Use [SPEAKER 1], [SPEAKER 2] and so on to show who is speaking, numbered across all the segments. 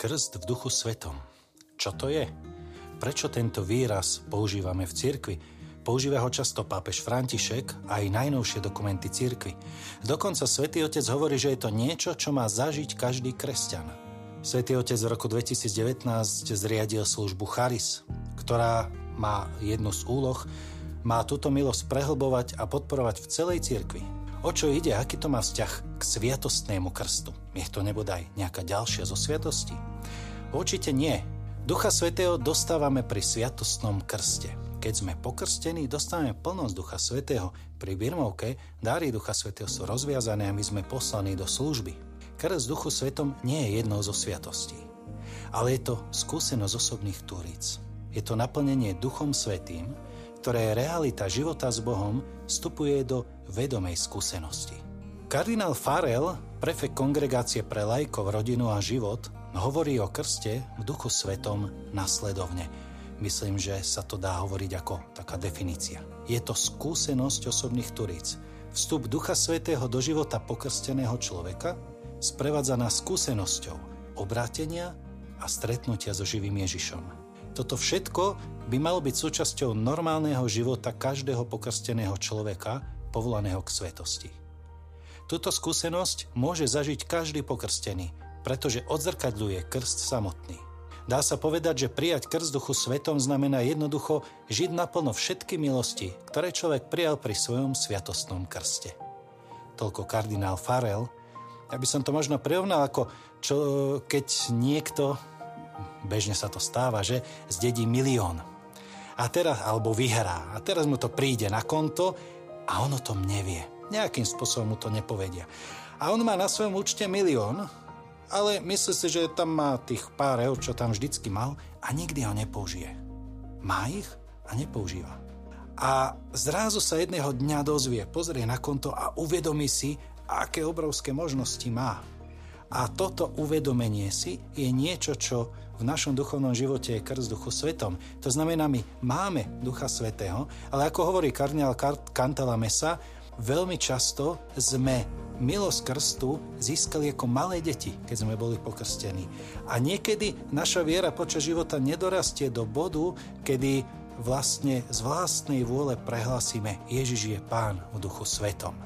[SPEAKER 1] Krst v duchu svetom. Čo to je? Prečo tento výraz používame v cirkvi? Používa ho často pápež František a aj najnovšie dokumenty cirkvi. Dokonca svätý Otec hovorí, že je to niečo, čo má zažiť každý kresťan. Svetý Otec v roku 2019 zriadil službu Charis, ktorá má jednu z úloh, má túto milosť prehlbovať a podporovať v celej cirkvi. O čo ide, aký to má vzťah k sviatostnému krstu? Je to nebodaj nejaká ďalšia zo sviatostí? Určite nie. Ducha Svetého dostávame pri sviatostnom krste. Keď sme pokrstení, dostávame plnosť Ducha Svetého. Pri birmovke dáry Ducha Svetého sú rozviazané a my sme poslaní do služby. Krst Duchu Svetom nie je jednou zo sviatostí, ale je to skúsenosť osobných turíc. Je to naplnenie Duchom Svetým, ktoré realita života s Bohom vstupuje do vedomej skúsenosti. Kardinál Farel, prefekt kongregácie pre lajkov, rodinu a život, hovorí o krste v duchu svetom nasledovne. Myslím, že sa to dá hovoriť ako taká definícia. Je to skúsenosť osobných turíc. Vstup Ducha Svetého do života pokrsteného človeka sprevádzaná skúsenosťou obrátenia a stretnutia so živým Ježišom. Toto všetko by malo byť súčasťou normálneho života každého pokrsteného človeka, povolaného k svetosti. Túto skúsenosť môže zažiť každý pokrstený, pretože odzrkadľuje krst samotný. Dá sa povedať, že prijať krst duchu svetom znamená jednoducho žiť naplno všetky milosti, ktoré človek prijal pri svojom sviatostnom krste. Toľko kardinál Farel. Ja by som to možno prirovnal ako čo, keď niekto bežne sa to stáva, že zdedí milión. A teraz, alebo vyhrá. A teraz mu to príde na konto a on o tom nevie. Nejakým spôsobom mu to nepovedia. A on má na svojom účte milión, ale myslí si, že tam má tých pár eur, čo tam vždycky mal a nikdy ho nepoužije. Má ich a nepoužíva. A zrazu sa jedného dňa dozvie, pozrie na konto a uvedomí si, aké obrovské možnosti má. A toto uvedomenie si je niečo, čo v našom duchovnom živote je krst duchu svetom. To znamená, my máme ducha svetého, ale ako hovorí kardinál Kantala Mesa, veľmi často sme milosť krstu získali ako malé deti, keď sme boli pokrstení. A niekedy naša viera počas života nedorastie do bodu, kedy vlastne z vlastnej vôle prehlasíme Ježiš je Pán v duchu svetom.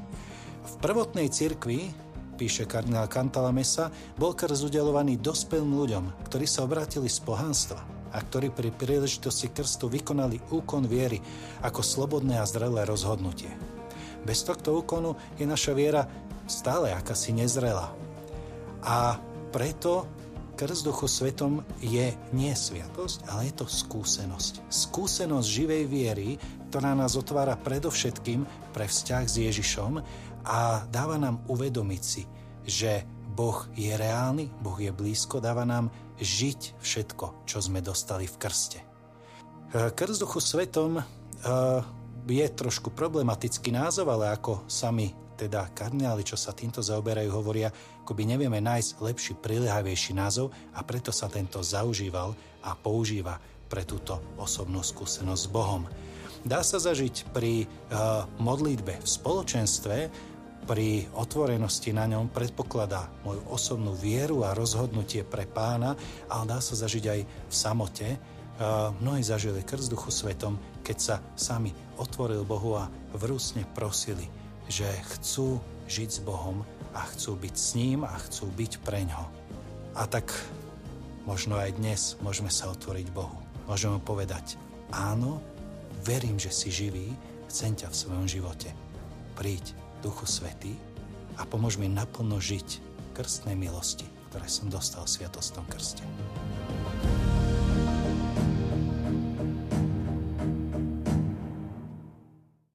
[SPEAKER 1] V prvotnej cirkvi píše kardinál Cantalamessa, bol krst udelovaný dospelým ľuďom, ktorí sa obratili z pohanstva a ktorí pri príležitosti krstu vykonali úkon viery ako slobodné a zrelé rozhodnutie. Bez tohto úkonu je naša viera stále akási nezrelá. A preto krst duchu svetom je nie sviatosť, ale je to skúsenosť. Skúsenosť živej viery, ktorá nás otvára predovšetkým pre vzťah s Ježišom a dáva nám uvedomiť si, že Boh je reálny, Boh je blízko, dáva nám žiť všetko, čo sme dostali v krste. E, krst duchu svetom e, je trošku problematický názov, ale ako sami teda kardináli, čo sa týmto zaoberajú, hovoria, ako by nevieme nájsť lepší, prilehavejší názov a preto sa tento zaužíval a používa pre túto osobnú skúsenosť s Bohom. Dá sa zažiť pri uh, modlitbe v spoločenstve, pri otvorenosti na ňom predpokladá moju osobnú vieru a rozhodnutie pre pána, ale dá sa zažiť aj v samote. Mnohí zažili krst duchu svetom, keď sa sami otvoril Bohu a vrúsne prosili, že chcú žiť s Bohom a chcú byť s ním a chcú byť pre ňo. A tak možno aj dnes môžeme sa otvoriť Bohu. Môžeme povedať, áno, verím, že si živý, chcem ťa v svojom živote. Príď Duchu Svetý a pomôž mi naplno žiť krstnej milosti, ktoré som dostal v Sviatostnom krste.